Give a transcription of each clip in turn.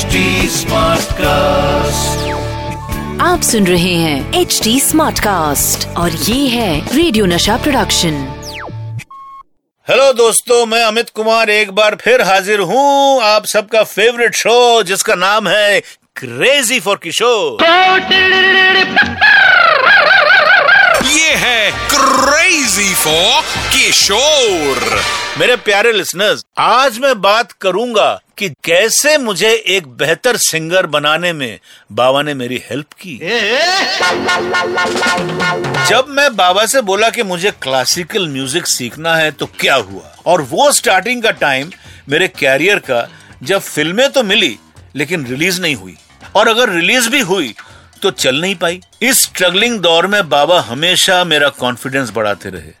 HD cast आप सुन रहे हैं एच डी स्मार्ट कास्ट और ये है रेडियो नशा प्रोडक्शन हेलो दोस्तों मैं अमित कुमार एक बार फिर हाजिर हूँ आप सबका फेवरेट शो जिसका नाम है क्रेजी फॉर किशोर ये है क्रेजी फॉर किशोर मेरे प्यारे लिसनर्स आज मैं बात करूँगा कि कैसे मुझे एक बेहतर सिंगर बनाने में बाबा ने मेरी हेल्प की। जब मैं बाबा से बोला कि मुझे क्लासिकल म्यूज़िक सीखना है तो क्या हुआ? और वो स्टार्टिंग का टाइम मेरे कैरियर का जब फ़िल्में तो मिली लेकिन रिलीज़ नहीं हुई। और अगर रिलीज़ भी हुई तो चल नहीं पाई। इस स्ट्रगलिंग दौर में बाबा हमेशा मेरा कॉन्फिडेंस बढ़ाते रहे।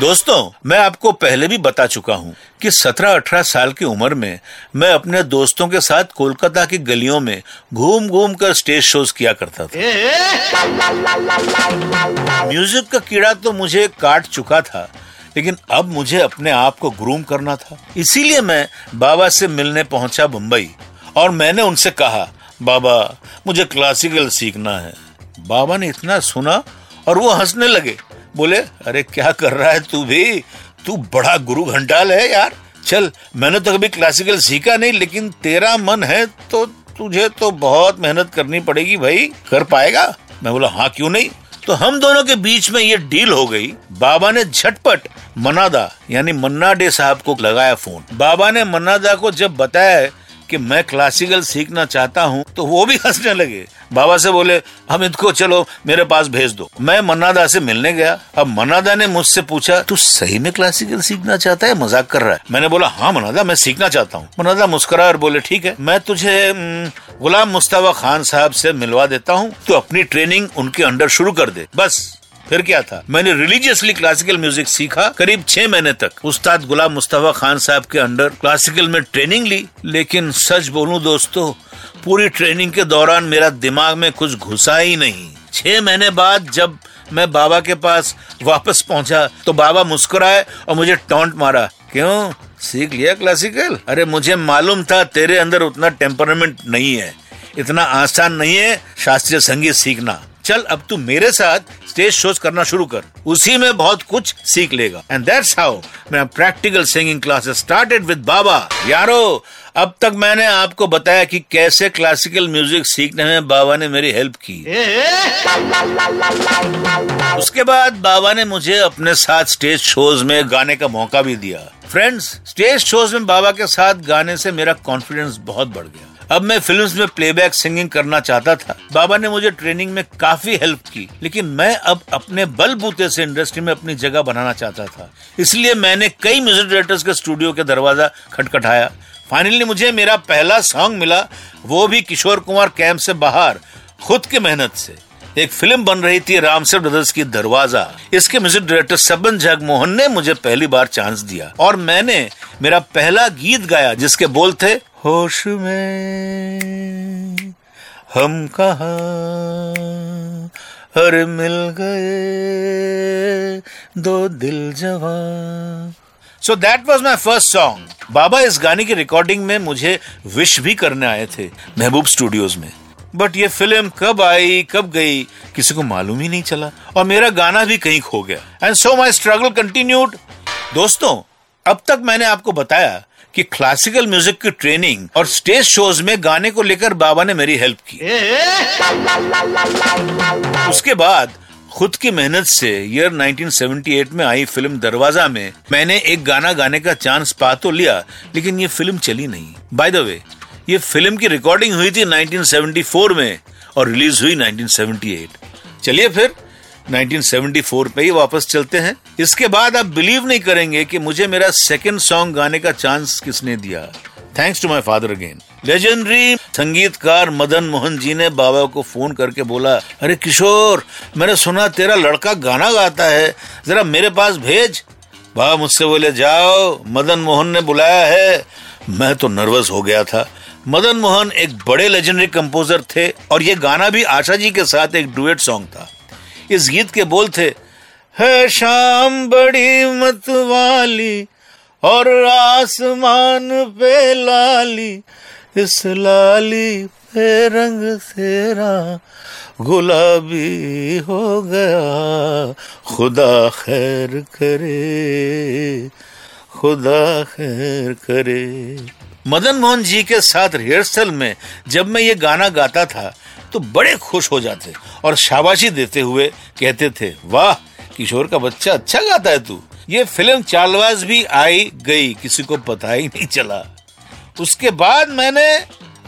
दोस्तों, मैं आपको पहले भी बता चुका हूँ कि 17-18 साल की उम्र में मैं अपने दोस्तों के साथ कोलकाता की गलियों में घूम घूम कर स्टेज शोज़ किया करता था। म्यूज़िक का कीड़ा तो मुझे काट चुका था, लेकिन अब मुझे अपने आप को ग्रूम करना था। इसीलिए मैं बाबा से मिलने पहुँचा मुंबई और मैंने उनसे कहा, बाबा, मुझे क्लासिकल सीखना है। बाबा ने इतना सुना और वो हंसने लगे। बोले, अरे क्या कर रहा है तू भी? तू बड़ा गुरु घंटाल है यार। चल, मैंने तो कभी क्लासिकल सीखा नहीं, लेकिन तेरा मन है तो तुझे तो बहुत मेहनत करनी पड़ेगी भाई। कर पाएगा? मैं बोला हाँ क्यों नहीं? तो हम दोनों के बीच में ये डील हो गई। बाबा ने झटपट मनादा यानी मन्ना डे साहब को लगाया फ़ोन बाबा ने मन्नादा को जब बताया कि मैं क्लासिकल सीखना चाहता हूँ तो वो भी हंसने लगे। बाबा से बोले, हम इनको, चलो, मेरे पास भेज दो। मैं मन्नादा से मिलने गया। अब मन्नादा ने मुझसे पूछा, तू सही में क्लासिकल सीखना चाहता है मज़ाक कर रहा है? मैंने बोला हाँ मन्नादा, मैं सीखना चाहता हूँ। मन्नादा मुस्कुरा और बोले, ठीक है, मैं तुझे गुलाम मुस्तफ़ा खान साहब से मिलवा देता हूँ। तो अपनी ट्रेनिंग उनके अंडर शुरू कर दे, बस। फिर क्या था? मैंने रिलीजियसली क्लासिकल म्यूज़िक सीखा करीब छह महीने तक। उस्ताद गुलाम मुस्तफ़ा खान साहब के अंडर क्लासिकल में ट्रेनिंग ली, लेकिन सच बोलूँ दोस्तों, पूरी ट्रेनिंग के दौरान मेरा दिमाग में कुछ घुसा ही नहीं। छह महीने बाद जब मैं बाबा के पास वापस पहुँचा तो बाबा मुस्कुराए और मुझे टॉन्ट मारा। क्यों? सीख लिया क्लासिकल अरे मुझे मालूम था तेरे अंदर उतना टेम्परामेंट नहीं है। इतना आसान नहीं है शास्त्रीय संगीत सीखना। चल, अब तू मेरे साथ स्टेज शोज़ करना शुरू कर। उसी में बहुत कुछ सीख लेगा। एंड दैट्स हाउ मैं practical singing classes started with बाबा यारो, अब तक मैंने आपको बताया कि कैसे क्लासिकल म्यूज़िक सीखने में बाबा ने मेरी हेल्प की। उसके बाद बाबा ने मुझे अपने साथ स्टेज शोज़ में गाने का मौका भी दिया। फ्रेंड्स स्टेज शोज़ में बाबा के साथ गाने से मेरा कॉन्फिडेंस बहुत बढ़ गया। अब मैं फिल्म्स में प्लेबैक सिंगिंग करना चाहता था। बाबा ने मुझे ट्रेनिंग में काफ़ी हेल्प की, लेकिन मैं अब अपने बलबूते से इंडस्ट्री में अपनी जगह बनाना चाहता था। इसलिए मैंने कई म्यूज़िक डायरेक्टर्स के स्टूडियो के दरवाज़ा खटखटाया। फाइनली मुझे मेरा पहला सॉन्ग मिला, वो भी किशोर कुमार कैंप से बाहर, खुद की मेहनत से। एक फ़िल्म बन रही थी रामसर ब्रदर्स की दरवाज़ा। इसके म्यूज़िक डायरेक्टर सबन जगमोहन ने मुझे पहली बार चांस दिया और मैंने मेरा पहला गीत गाया जिसके बोल थे, होश में हम कहा, अरे मिल गए दो दिल जवान। So that was my first song बाबा इस गाने की रिकॉर्डिंग में मुझे विश भी करने आए थे, महबूब स्टूडियोज में। बट ये फ़िल्म कब आई, कब गई, किसी को मालूम ही नहीं चला। और मेरा गाना भी कहीं खो गया। And so my struggle continued दोस्तों, अब तक मैंने आपको बताया कि क्लासिकल म्यूज़िक की ट्रेनिंग और स्टेज शोज़ में गाने को लेकर बाबा ने मेरी हेल्प की। उसके बाद, खुद की मेहनत से ईयर 1978 में आई फ़िल्म दरवाज़ा में, मैंने एक गाना गाने का चांस पा तो लिया, लेकिन ये फ़िल्म चली नहीं। बाय द वे ये फ़िल्म की रिकॉर्डिंग हुई थी 1974 में और रिलीज़ हुई 1978 चलिए फिर 1974 पे ही वापस चलते हैं। इसके बाद आप बिलीव नहीं करेंगे कि मुझे मेरा सेकंड सॉन्ग गाने का चांस किसने दिया। Thanks to my father again legendary संगीतकार मदन मोहन जी ने बाबा को फ़ोन करके बोला, अरे किशोर, मैंने सुना तेरा लड़का गाना गाता है, जरा मेरे पास भेज। बाबा मुझसे बोले, जाओ। मदन मोहन ने बुलाया है। मैं तो नर्वस हो गया था। मदन मोहन एक बड़े लेजेंडरी कंपोजर थे और ये गाना भी आशा जी के साथ एक डुएट सॉन्ग था। इस गीत के बोल थे, है शाम बड़ी मतवाली और आसमान पे लाली, इस लाली पे रंग तेरा गुलाबी हो गया, खुदा खैर करे, खुदा खैर करे। मदन मोहन जी के साथ रिहर्सल में जब मैं ये गाना गाता था तो बड़े खुश हो जाते और शाबाशी देते हुए कहते थे, वाह, किशोर का बच्चा अच्छा गाता है तू। ये फ़िल्म चालवाज भी आई गई, किसी को पता ही नहीं चला। उसके बाद मैंने,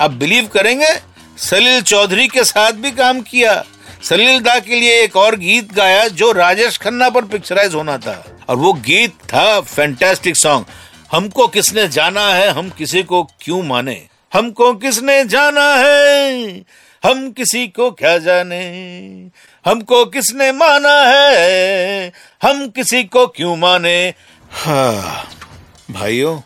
आप बिलीव करेंगे, सलील चौधरी के साथ भी काम किया। सलील दा के लिए एक और गीत गाया, जो राजेश खन्ना पर पिक्चराइज होना था। और वो गीत था फैंटास्टिक सॉन्ग हमको किसने जाना है, हम किसी को क्यों माने? हमको किसने जाना है, हम किसी को क्या जाने? हमको किसने माना है, हम किसी को क्यों माने? हाँ भाइयों,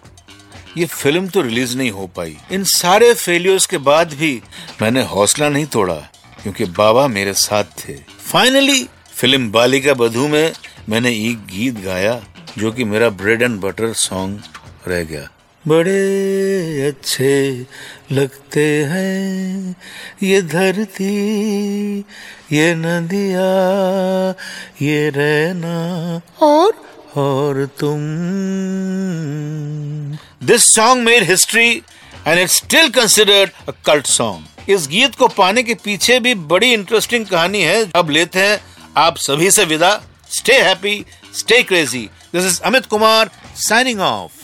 ये फ़िल्म तो रिलीज़ नहीं हो पाई। इन सारे फेलियर्स के बाद भी मैंने हौसला नहीं तोड़ा, क्योंकि बाबा मेरे साथ थे। फाइनली फ़िल्म बालिका बधू में मैंने एक गीत गाया, जो कि मेरा ब्रेड एंड बटर सॉन्ग रह गया। बड़े अच्छे लगते हैं ये धरती ये नदिया ये रहना। और? और तुम? This song made history and it still considered a cult song इस गीत को पाने के पीछे भी बड़ी इंटरेस्टिंग कहानी है। अब लेते हैं आप सभी से विदा। Stay happy stay crazy this is Amit Kumar signing off